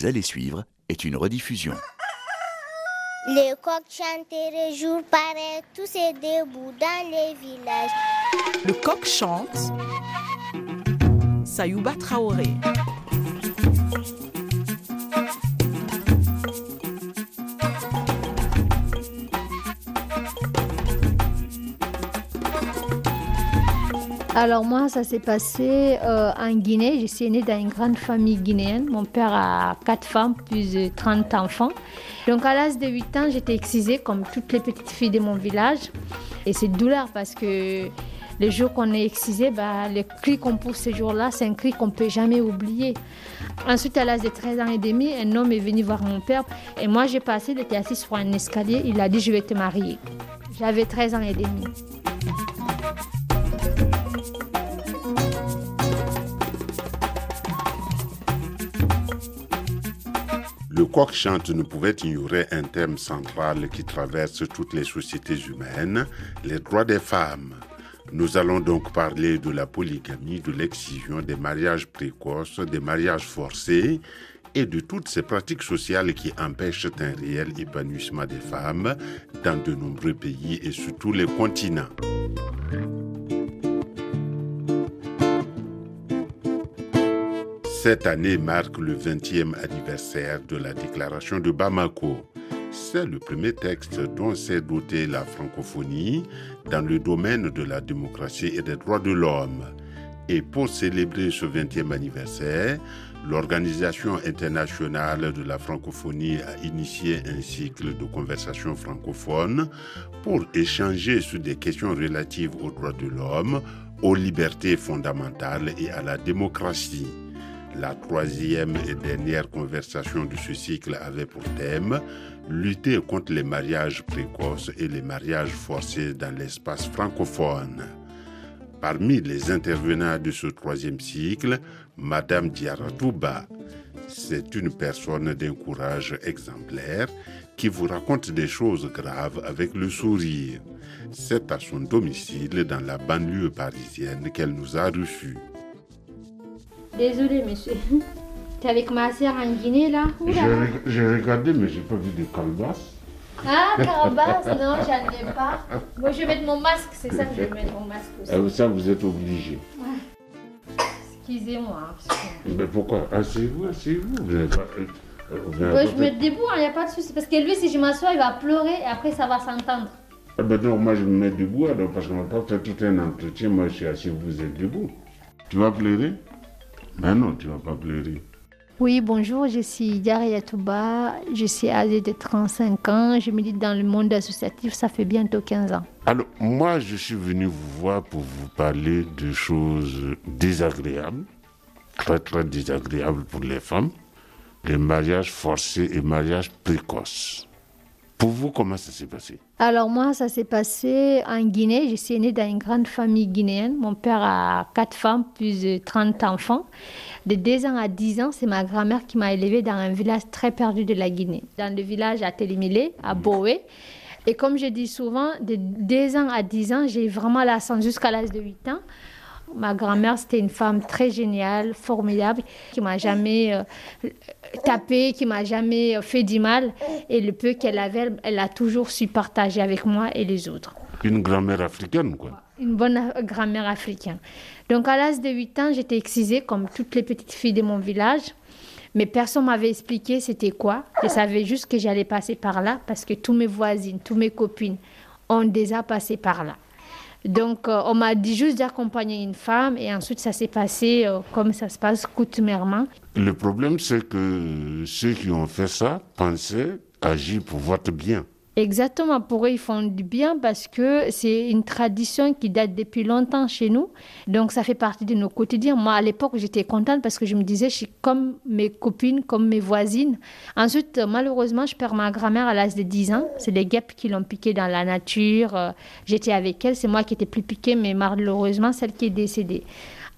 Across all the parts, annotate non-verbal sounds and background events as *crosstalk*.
vous allez suivre est une rediffusion. Les coqs chanteraient jour pareil, tous et debout dans les villages. Le coq chante. Sayouba Traoré. Alors moi, ça s'est passé euh, en Guinée. Je suis née dans une grande famille guinéenne. Mon père a quatre femmes, plus de 30 enfants. Donc à l'âge de 8 ans, j'étais excisée comme toutes les petites filles de mon village. Et c'est douleur parce que le jour qu'on est excisé, bah, le cri qu'on pousse ce jour-là, c'est un cri qu'on ne peut jamais oublier. Ensuite, à l'âge de 13 ans et demi, un homme est venu voir mon père. Et moi, j'ai passé, il était assis sur un escalier. Il a dit, je vais te marier. J'avais 13 ans et demi. Coq chante ne pouvait ignorer un thème central qui traverse toutes les sociétés humaines, les droits des femmes. Nous allons donc parler de la polygamie, de l'excision, des mariages précoces, des mariages forcés et de toutes ces pratiques sociales qui empêchent un réel épanouissement des femmes dans de nombreux pays et sur tous les continents. Cette année marque le 20e anniversaire de la déclaration de Bamako. C'est le premier texte dont s'est dotée la francophonie dans le domaine de la démocratie et des droits de l'homme. Et pour célébrer ce 20e anniversaire, l'Organisation internationale de la francophonie a initié un cycle de conversations francophones pour échanger sur des questions relatives aux droits de l'homme, aux libertés fondamentales et à la démocratie. La troisième et dernière conversation de ce cycle avait pour thème lutter contre les mariages précoces et les mariages forcés dans l'espace francophone. Parmi les intervenants de ce troisième cycle, Madame Diaratouba. C'est une personne d'un courage exemplaire qui vous raconte des choses graves avec le sourire. C'est à son domicile dans la banlieue parisienne qu'elle nous a reçus. Désolé, monsieur. T'es avec ma soeur en Guinée, là? J'ai regardé, mais j'ai pas vu de calebasse. Ah, calebasse Non, j'en ai pas. Moi, je vais mettre mon masque, c'est ça que je vais mettre mon masque aussi. Ah, ça, vous êtes obligé. Excusez-moi. Mais pourquoi? Asseyez-vous, asseyez-vous. Pas... euh, je me mets debout, il n'y a pas de souci. Parce que lui, si je m'assois, il va pleurer et après, ça va s'entendre. Ah ben non, moi je me mets debout alors parce qu'on va pas faire tout un entretien. Moi je suis assis, vous êtes debout. Tu vas pleurer? Ben non, tu vas pas pleurer. Oui, bonjour, je suis Diarra Touba. Je suis âgée de 35 ans. Je milite dans le monde associatif, ça fait bientôt 15 ans. Alors moi je suis venu vous voir pour vous parler de choses désagréables, très très désagréables pour les femmes, les mariages forcés et mariages précoces. Pour vous, comment ça s'est passé? Alors moi, ça s'est passé en Guinée. Je suis née dans une grande famille guinéenne. Mon père a quatre femmes, plus de 30 enfants. De 2 ans à 10 ans, c'est ma grand-mère qui m'a élevée dans un village très perdu de la Guinée. Dans le village à Télimilé, à Boé. Et comme je dis souvent, de 2 ans à 10 ans, j'ai vraiment la chance jusqu'à l'âge de 8 ans. Ma grand-mère, c'était une femme très géniale, formidable, qui m'a jamais euh, tapé, qui m'a jamais euh, fait du mal. Et le peu qu'elle avait, elle, a toujours su partager avec moi et les autres. Une grand-mère africaine, quoi. Une bonne euh, grand-mère africaine. Donc à l'âge de 8 ans, j'étais excisée comme toutes les petites filles de mon village. Mais personne m'avait expliqué c'était quoi. Je savais juste que j'allais passer par là parce que tous mes voisines, tous mes copines ont déjà passé par là. Donc euh, on m'a dit juste d'accompagner une femme et ensuite ça s'est passé euh, comme ça se passe coutumièrement. Le problème, c'est que ceux qui ont fait ça pensaient agir pour votre bien. Exactement, pour eux, ils font du bien parce que c'est une tradition qui date depuis longtemps chez nous. Donc, ça fait partie de nos quotidiens. Moi, à l'époque, j'étais contente parce que je me disais, je suis comme mes copines, comme mes voisines. Ensuite, malheureusement, je perds ma grand-mère à l'âge de 10 ans. C'est les guêpes qui l'ont piquée dans la nature. Euh, J'étais avec elle. C'est moi qui étais plus piquée, mais malheureusement, celle qui est décédée.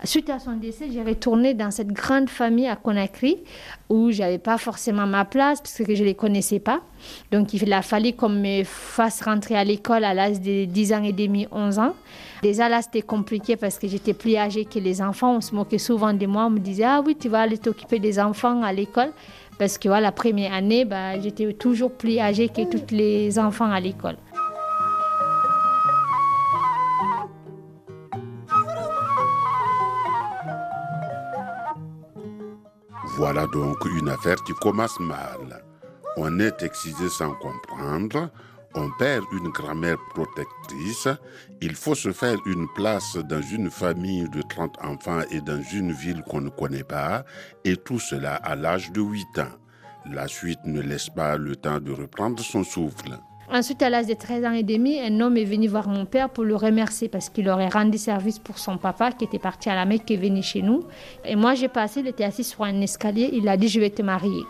Suite à son décès, j'ai retourné dans cette grande famille à Conakry où j'avais pas forcément ma place parce que je les connaissais pas. Donc il a fallu qu'on me fasse rentrer à l'école à l'âge de 10 ans et demi, 11 ans. Déjà là, c'était compliqué parce que j'étais plus âgée que les enfants. On se moquait souvent de moi. On me disait, ah oui, tu vas aller t'occuper des enfants à l'école. Parce que voilà, la première année, bah, j'étais toujours plus âgée que tous les enfants à l'école. Donc une affaire qui commence mal. On est excisé sans comprendre, on perd une grand-mère protectrice, il faut se faire une place dans une famille de 30 enfants et dans une ville qu'on ne connaît pas, et tout cela à l'âge de 8 ans. La suite ne laisse pas le temps de reprendre son souffle. Ensuite, à l'âge de 13 ans et demi, un homme est venu voir mon père pour le remercier parce qu'il aurait rendu service pour son papa qui était parti à la Mecque, qui est venu chez nous. Et moi, j'ai passé, il était assis sur un escalier, il a dit, je vais te marier.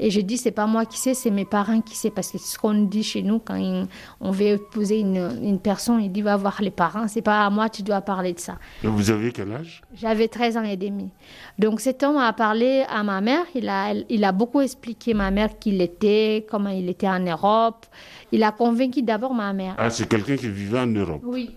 Et je dis, c'est pas moi qui sais, c'est mes parents qui sais, parce que ce qu'on dit chez nous quand on veut épouser une, une, personne, il dit, va voir les parents, c'est pas à moi, tu dois parler de ça. Et vous avez quel âge? J'avais 13 ans et demi. Donc cet homme a parlé à ma mère, il a, il a beaucoup expliqué ma mère qui il était, comment il était en Europe. Il a convaincu d'abord ma mère. Ah, c'est quelqu'un qui vivait en Europe Oui.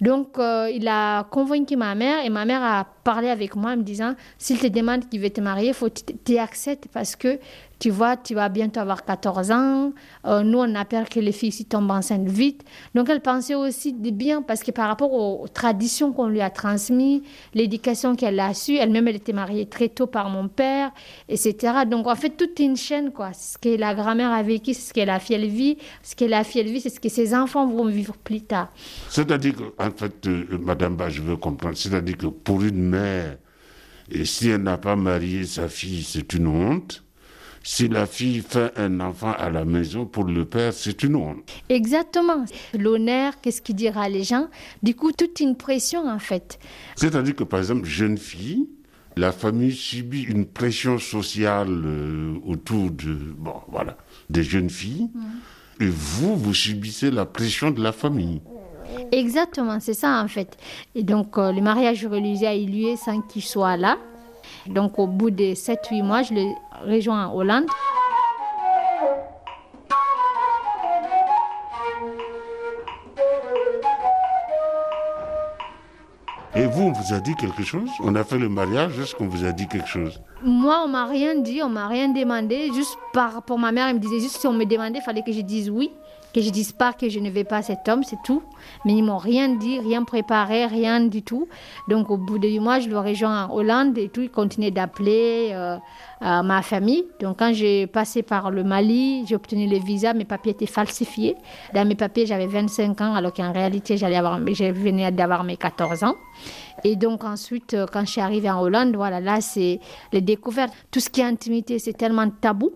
Donc, euh, il a convaincu ma mère et ma mère a parlé avec moi en me disant s'il te demande qu'il veut te marier, il faut que tu acceptes parce que tu vois, tu vas bientôt avoir 14 ans. Euh, nous, on a peur que les filles s'y tombent enceintes vite. Donc, elle pensait aussi de bien parce que par rapport aux, traditions qu'on lui a transmises, l'éducation qu'elle a su, elle-même, elle était mariée très tôt par mon père, etc. Donc, en fait, toute une chaîne, quoi. Ce que la grand-mère a vécu, c'est ce que la fille, elle vit. Ce que la fille, elle vit, c'est ce que ses enfants vont vivre plus tard. C'est-à-dire que, en fait, euh, Madame Ba, je veux comprendre, c'est-à-dire que pour une mère, et si elle n'a pas marié sa fille, c'est une honte. Si la fille fait un enfant à la maison, pour le père, c'est une honte. Exactement. L'honneur, qu'est-ce qu'il dira les gens? Du coup, toute une pression, en fait. C'est-à-dire que, par exemple, jeune fille, la famille subit une pression sociale euh, autour de, bon, voilà, des jeunes filles. Mm. Et vous, vous subissez la pression de la famille. Exactement, c'est ça en fait. Et donc, euh, le mariage religieux a eu lieu sans qu'il soit là. Donc au bout de 7-8 mois, je l'ai rejoint en Hollande. Et vous, on vous a dit quelque chose? On a fait le mariage, est-ce qu'on vous a dit quelque chose? Moi, on m'a rien dit, on m'a rien demandé. Juste par rapport à ma mère, elle me disait juste si on me demandait, il fallait que je dise oui que je dise pas que je ne vais pas cet homme, c'est tout. Mais ils m'ont rien dit, rien préparé, rien du tout. Donc au bout de huit mois, je le rejoins en Hollande et tout. Ils continuaient d'appeler euh, ma famille. Donc quand j'ai passé par le Mali, j'ai obtenu le visa, mes papiers étaient falsifiés. Dans mes papiers, j'avais 25 ans, alors qu'en réalité, j'allais avoir, je venais d'avoir mes 14 ans. Et donc ensuite, euh, quand je suis arrivée en Hollande, voilà, là, c'est les découvertes. Tout ce qui est intimité, c'est tellement tabou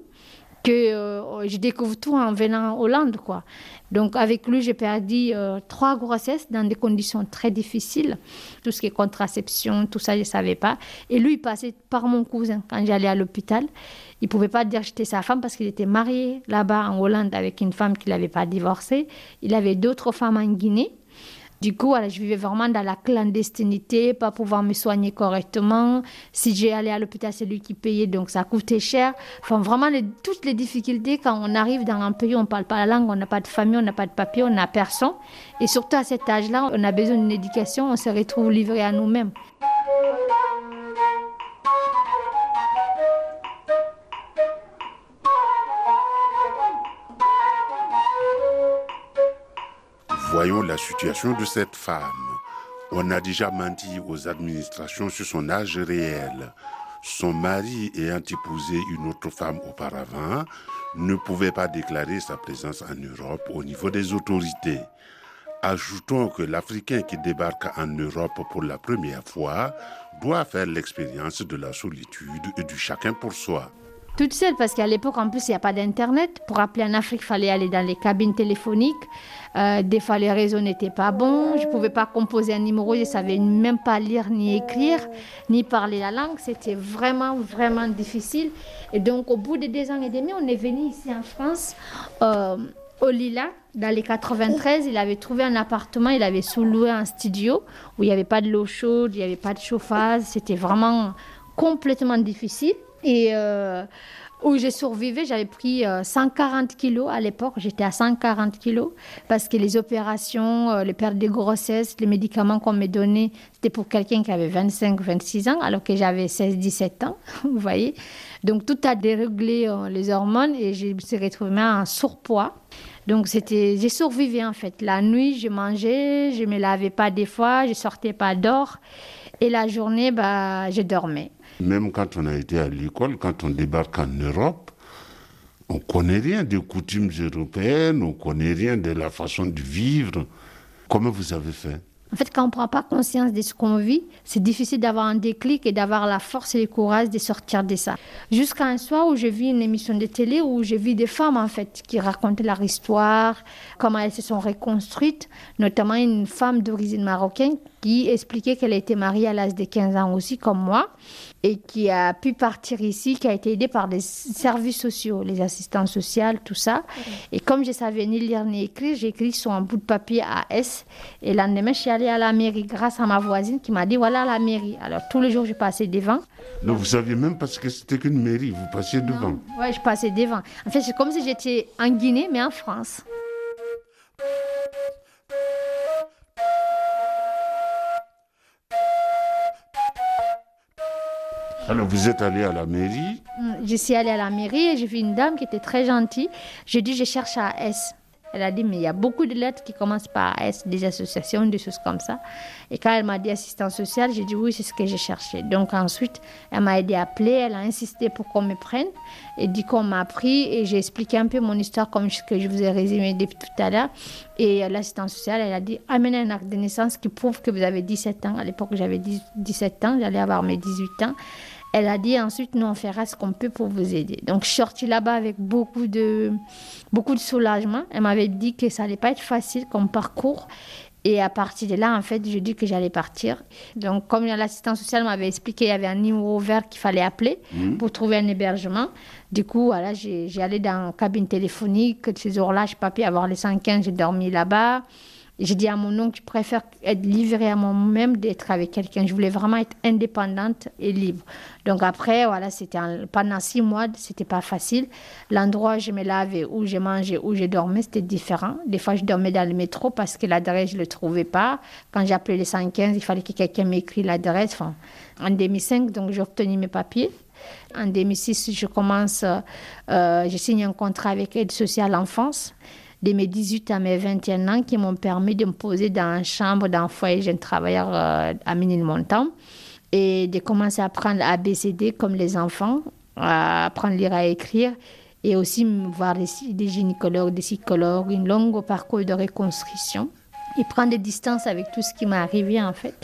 que euh, je découvre tout en venant en Hollande, quoi. Donc avec lui, j'ai perdu euh, trois grossesses dans des conditions très difficiles. Tout ce qui est contraception, tout ça, je ne savais pas. Et lui, il passait par mon cousin quand j'allais à l'hôpital. Il ne pouvait pas dire j'étais sa femme parce qu'il était marié là-bas en Hollande avec une femme qu'il n'avait pas divorcée. Il avait d'autres femmes en Guinée. Du coup, je vivais vraiment dans la clandestinité, pas pouvoir me soigner correctement. Si j'ai allé à l'hôpital, c'est lui qui payait, donc ça coûtait cher. Enfin, vraiment, toutes les difficultés quand on arrive dans un pays, on ne parle pas la langue, on n'a pas de famille, on n'a pas de papier, on n'a personne. Et surtout à cet âge-là, on a besoin d'une éducation, on se retrouve livré à nous-mêmes. Situation de cette femme. On a déjà menti aux administrations sur son âge réel. Son mari ayant épousé une autre femme auparavant ne pouvait pas déclarer sa présence en Europe au niveau des autorités. Ajoutons que l'Africain qui débarque en Europe pour la première fois doit faire l'expérience de la solitude et du chacun pour soi toute seule parce qu'à l'époque, en plus, il n'y a pas d'Internet. Pour appeler en Afrique, il fallait aller dans les cabines téléphoniques. Euh, des fois, les réseaux n'étaient pas bons. Je ne pouvais pas composer un numéro. Je ne savais même pas lire ni écrire, ni parler la langue. C'était vraiment, vraiment difficile. Et donc, au bout de deux ans et demi, on est venu ici en France. Euh, au Lila, dans les 93, il avait trouvé un appartement, il avait sous-loué un studio où il n'y avait pas de l'eau chaude, il n'y avait pas de chauffage, c'était vraiment complètement difficile. Et euh, où j'ai survécu, j'avais pris 140 euh, kilos à l'époque, j'étais à 140 kilos, parce que les opérations, euh, les pertes de grossesse, les médicaments qu'on me donnait, c'était pour quelqu'un qui avait 25, 26 ans, alors que j'avais 16, 17 ans, *laughs* vous voyez. Donc tout a déréglé les hormones et je me suis retrouvée en surpoids. Donc c'était, j'ai survécu en fait. La nuit, je mangeais, je me lavais pas des fois, je sortais pas d'or. Et la journée, bah, je dormais. Même quand on a été à l'école, quand on débarque en Europe, on connaît rien des coutumes européennes, on connaît rien de la façon de vivre. Comment vous avez fait? En fait, quand on ne prend pas conscience de ce qu'on vit, c'est difficile d'avoir un déclic et d'avoir la force et le courage de sortir de ça. Jusqu'à un soir où je vis une émission de télé où je vis des femmes, en fait, qui racontaient leur histoire, comment elles se sont reconstruites, notamment une femme d'origine marocaine qui expliquait qu'elle était mariée à l'âge de 15 ans aussi, comme moi, et qui a pu partir ici, qui a été aidée par des services sociaux, les assistants sociaux, tout ça. Et comme je savais ni lire ni écrire, j'ai écrit sur un bout de papier à S. Et le lendemain, je suis allée à la mairie grâce à ma voisine qui m'a dit voilà la mairie. Alors tous les jours, je passais devant. Donc vous saviez même parce que c'était qu'une mairie, vous passiez devant Oui, je passais devant. En fait, c'est comme si j'étais en Guinée, mais en France. Alors vous êtes allé à la mairie mm, Je suis allée à la mairie et j'ai vu une dame qui était très gentille. Je dis je cherche à S. Elle a dit, mais il y a beaucoup de lettres qui commencent par S, des associations, des choses comme ça. Et quand elle m'a dit assistance sociale, j'ai dit oui, c'est ce que j'ai cherché. Donc ensuite, elle m'a aidé à appeler, elle a insisté pour qu'on me prenne. Et dit qu'on m'a pris et j'ai expliqué un peu mon histoire comme ce que je vous ai résumé depuis tout à l'heure. Et l'assistance sociale, elle a dit amenez un acte de naissance qui prouve que vous avez 17 ans. À l'époque, j'avais 17 ans, j'allais avoir mes 18 ans. Elle a dit ensuite, nous, on fera ce qu'on peut pour vous aider. Donc, je suis sortie là-bas avec beaucoup de, beaucoup de soulagement. Elle m'avait dit que ça n'allait pas être facile comme parcours. Et à partir de là, en fait, je dis que j'allais partir. Donc, comme l'assistance sociale m'avait expliqué, il y avait un numéro vert qu'il fallait appeler mmh. pour trouver un hébergement. Du coup, voilà, j'ai allé dans une cabine téléphonique. Ces jours-là, je n'ai pas pu avoir les 115, j'ai dormi là-bas. J'ai dit à mon oncle, je préfère être livrée à moi-même d'être avec quelqu'un. Je voulais vraiment être indépendante et libre. Donc après, voilà, c'était pendant six mois, c'était pas facile. L'endroit où je me lavais, où je mangeais, où je dormais, c'était différent. Des fois, je dormais dans le métro parce que l'adresse, je ne le trouvais pas. Quand j'appelais les 115, il fallait que quelqu'un m'écrit l'adresse. En 2005, donc j'ai obtenu mes papiers. En 2006, je commence, euh, je signe un contrat avec Aide sociale enfance de mes 18 à mes 21 ans qui m'ont permis de me poser dans une chambre d'un foyer jeune travailleur euh, à Ménilmontant et de commencer à apprendre ABCD comme les enfants, à apprendre à lire à écrire et aussi voir des, gynécologues, des psychologues, une longue parcours de reconstruction et prendre des distances avec tout ce qui m'est arrivé en fait.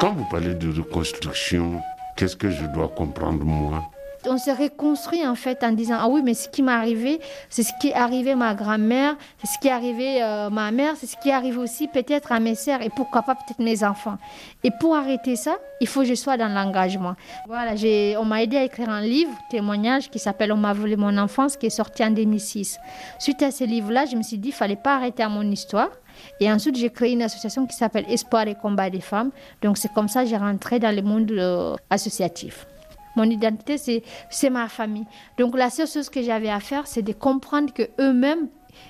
Quand vous parlez de reconstruction, Qu'est-ce que je dois comprendre moi? On se reconstruit en fait en disant ah oui mais ce qui m'est arrivé c'est ce qui est arrivé à ma grand-mère c'est ce qui est arrivé à euh, ma mère c'est ce qui est arrivé aussi peut-être à mes sœurs et pourquoi pas peut-être mes enfants. Et pour arrêter ça il faut que je sois dans l'engagement. Voilà j'ai on m'a aidé à écrire un livre témoignage qui s'appelle on m'a volé mon enfance qui est sorti en 2006 suite à ce livre là je me suis dit il fallait pas arrêter à mon histoire et ensuite, j'ai créé une association qui s'appelle Espoir et Combat des femmes. Donc, c'est comme ça que j'ai rentré dans le monde euh, associatif. Mon identité, c'est ma famille. Donc, la seule chose que j'avais à faire, c'est de comprendre que eux-mêmes,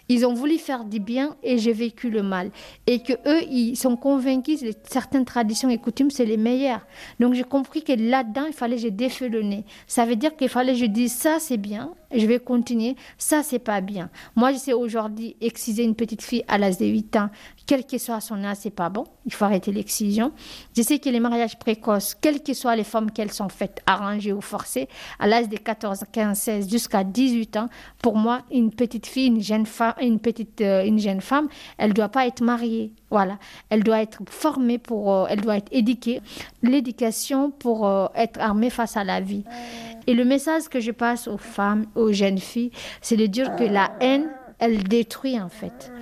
ils ont voulu faire du bien et j'ai vécu le mal. Et que eux, ils sont convaincus que certaines traditions et coutumes, c'est les meilleures. Donc j'ai compris que là-dedans, il fallait que je défais le nez. Ça veut dire qu'il fallait que je dise ça, c'est bien, je vais continuer, ça, c'est pas bien. Moi, je sais aujourd'hui exciser une petite fille à l'âge de 8 ans, quel que soit son âge, c'est pas bon. Il faut arrêter l'excision. Je sais que les mariages précoces, quelles que soient les femmes qu'elles sont faites, arrangées ou forcées, à l'âge de 14, 15, 16, jusqu'à 18 ans, pour moi, une petite fille, une jeune femme, une petite, euh, une jeune femme, elle doit pas être mariée. Voilà. Elle doit être formée pour, euh, elle doit être éduquée. L'éducation pour euh, être armée face à la vie. Et le message que je passe aux femmes, aux jeunes filles, c'est de dire que la haine, elle détruit en fait.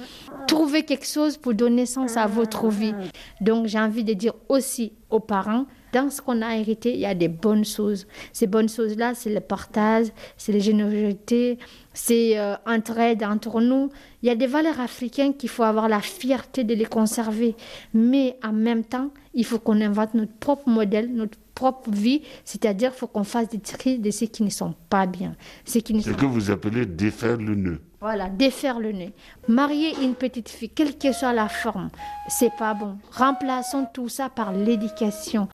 Trouvez quelque chose pour donner sens à votre vie. Donc j'ai envie de dire aussi aux parents, dans ce qu'on a hérité, il y a des bonnes choses. Ces bonnes choses-là, c'est le partage, c'est la générosité, c'est euh, entraide entre nous. Il y a des valeurs africaines qu'il faut avoir la fierté de les conserver. Mais en même temps, il faut qu'on invente notre propre modèle, notre propre vie, c'est-à-dire qu'il faut qu'on fasse des tri de ce qui ne sont pas bien. Qui ce que vous appelez défaire le nœud. Voilà, défaire le nez. Marier une petite fille, quelle que soit la forme, c'est pas bon. Remplaçons tout ça par l'éducation.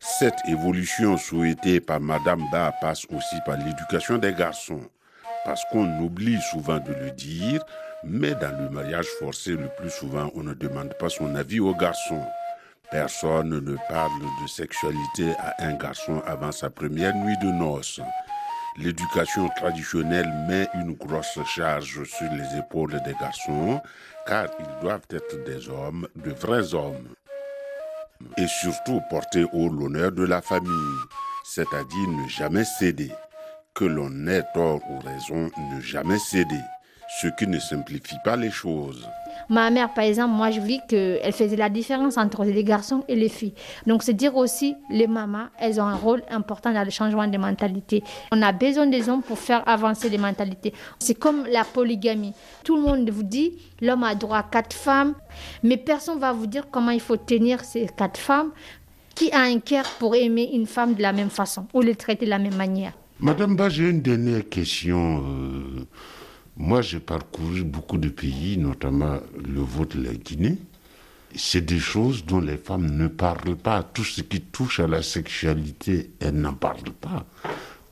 Cette évolution souhaitée par Madame Ba passe aussi par l'éducation des garçons. Parce qu'on oublie souvent de le dire, mais dans le mariage forcé, le plus souvent, on ne demande pas son avis aux garçons. Personne ne parle de sexualité à un garçon avant sa première nuit de noces. L'éducation traditionnelle met une grosse charge sur les épaules des garçons, car ils doivent être des hommes, de vrais hommes. Et surtout porter haut l'honneur de la famille, c'est-à-dire ne jamais céder. Que l'on ait tort ou raison, ne jamais céder, ce qui ne simplifie pas les choses. Ma mère, par exemple, moi, je vis qu'elle faisait la différence entre les garçons et les filles. Donc, c'est dire aussi, les mamans, elles ont un rôle important dans le changement des mentalités. On a besoin des hommes pour faire avancer les mentalités. C'est comme la polygamie. Tout le monde vous dit, l'homme a droit à quatre femmes, mais personne ne va vous dire comment il faut tenir ces quatre femmes. Qui a un cœur pour aimer une femme de la même façon ou les traiter de la même manière? Madame Ba, j'ai une dernière question. Euh, moi, j'ai parcouru beaucoup de pays, notamment le vôtre, la Guinée. C'est des choses dont les femmes ne parlent pas. Tout ce qui touche à la sexualité, elles n'en parlent pas.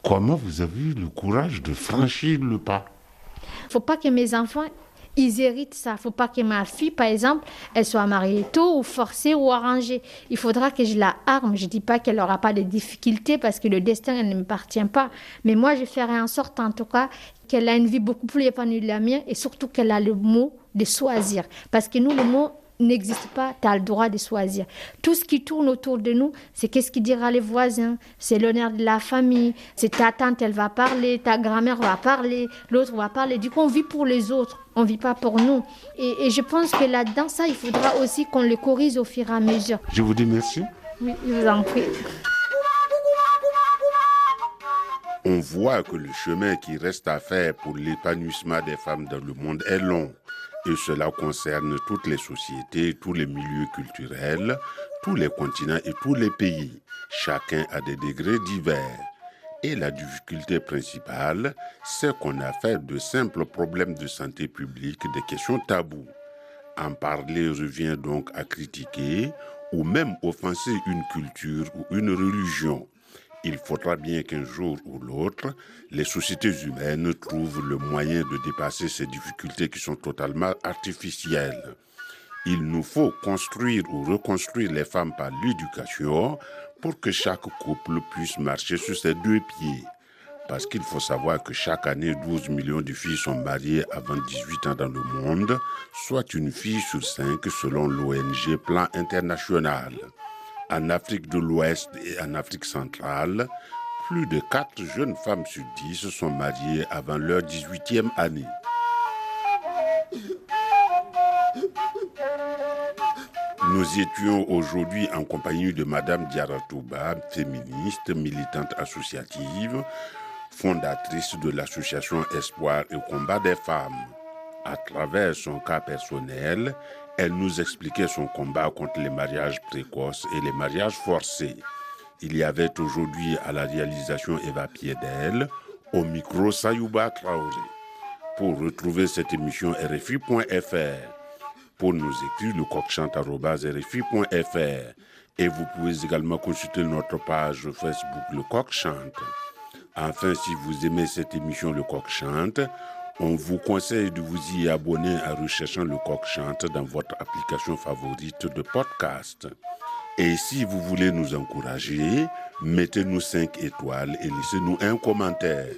Comment vous avez eu le courage de franchir le pas? Faut pas que mes enfants ils héritent ça. Il ne faut pas que ma fille, par exemple, elle soit mariée tôt ou forcée ou arrangée. Il faudra que je la arme. Je ne dis pas qu'elle n'aura pas de difficultés parce que le destin elle ne m'appartient pas. Mais moi, je ferai en sorte, en tout cas, qu'elle a une vie beaucoup plus épanouie que la mienne et surtout qu'elle a le mot de choisir. Parce que nous, le mot n'existe pas, tu as le droit de choisir. Tout ce qui tourne autour de nous, c'est qu'est-ce qui dira les voisins, c'est l'honneur de la famille, c'est ta tante, elle va parler, ta grand-mère va parler, l'autre va parler. Du coup, on vit pour les autres, on vit pas pour nous. Et, je pense que là-dedans, ça, il faudra aussi qu'on le corrige au fur et à mesure. Je vous dis merci. Oui, je vous en prie. On voit que le chemin qui reste à faire pour l'épanouissement des femmes dans le monde est long. Et cela concerne toutes les sociétés, tous les milieux culturels, tous les continents et tous les pays. Chacun a des degrés divers. Et la difficulté principale, c'est qu'on a fait de simples problèmes de santé publique des questions taboues. En parler revient donc à critiquer ou même offenser une culture ou une religion. Il faudra bien qu'un jour ou l'autre, les sociétés humaines trouvent le moyen de dépasser ces difficultés qui sont totalement artificielles. Il nous faut construire ou reconstruire les femmes par l'éducation pour que chaque couple puisse marcher sur ses deux pieds. Parce qu'il faut savoir que chaque année, 12 millions de filles sont mariées avant 18 ans dans le monde, soit une fille sur cinq selon l'ONG Plan International. En Afrique de l'Ouest et en Afrique centrale, plus de 4 jeunes femmes sur 10 sont mariées avant leur 18e année. Nous étions aujourd'hui en compagnie de Madame Touba, féministe, militante associative, fondatrice de l'association Espoir et Combat des femmes. À travers son cas personnel, elle nous expliquait son combat contre les mariages précoces et les mariages forcés. Il y avait aujourd'hui à la réalisation Eva Piedel, au micro Sayouba Traoré. Pour retrouver cette émission RFI.fr, pour nous écrire le coqchante.rfi.fr et vous pouvez également consulter notre page Facebook Le Coq Chante. Enfin, si vous aimez cette émission Le Coq Chante, on vous conseille de vous y abonner en recherchant le coq chante dans votre application favorite de podcast. Et si vous voulez nous encourager, mettez-nous 5 étoiles et laissez-nous un commentaire.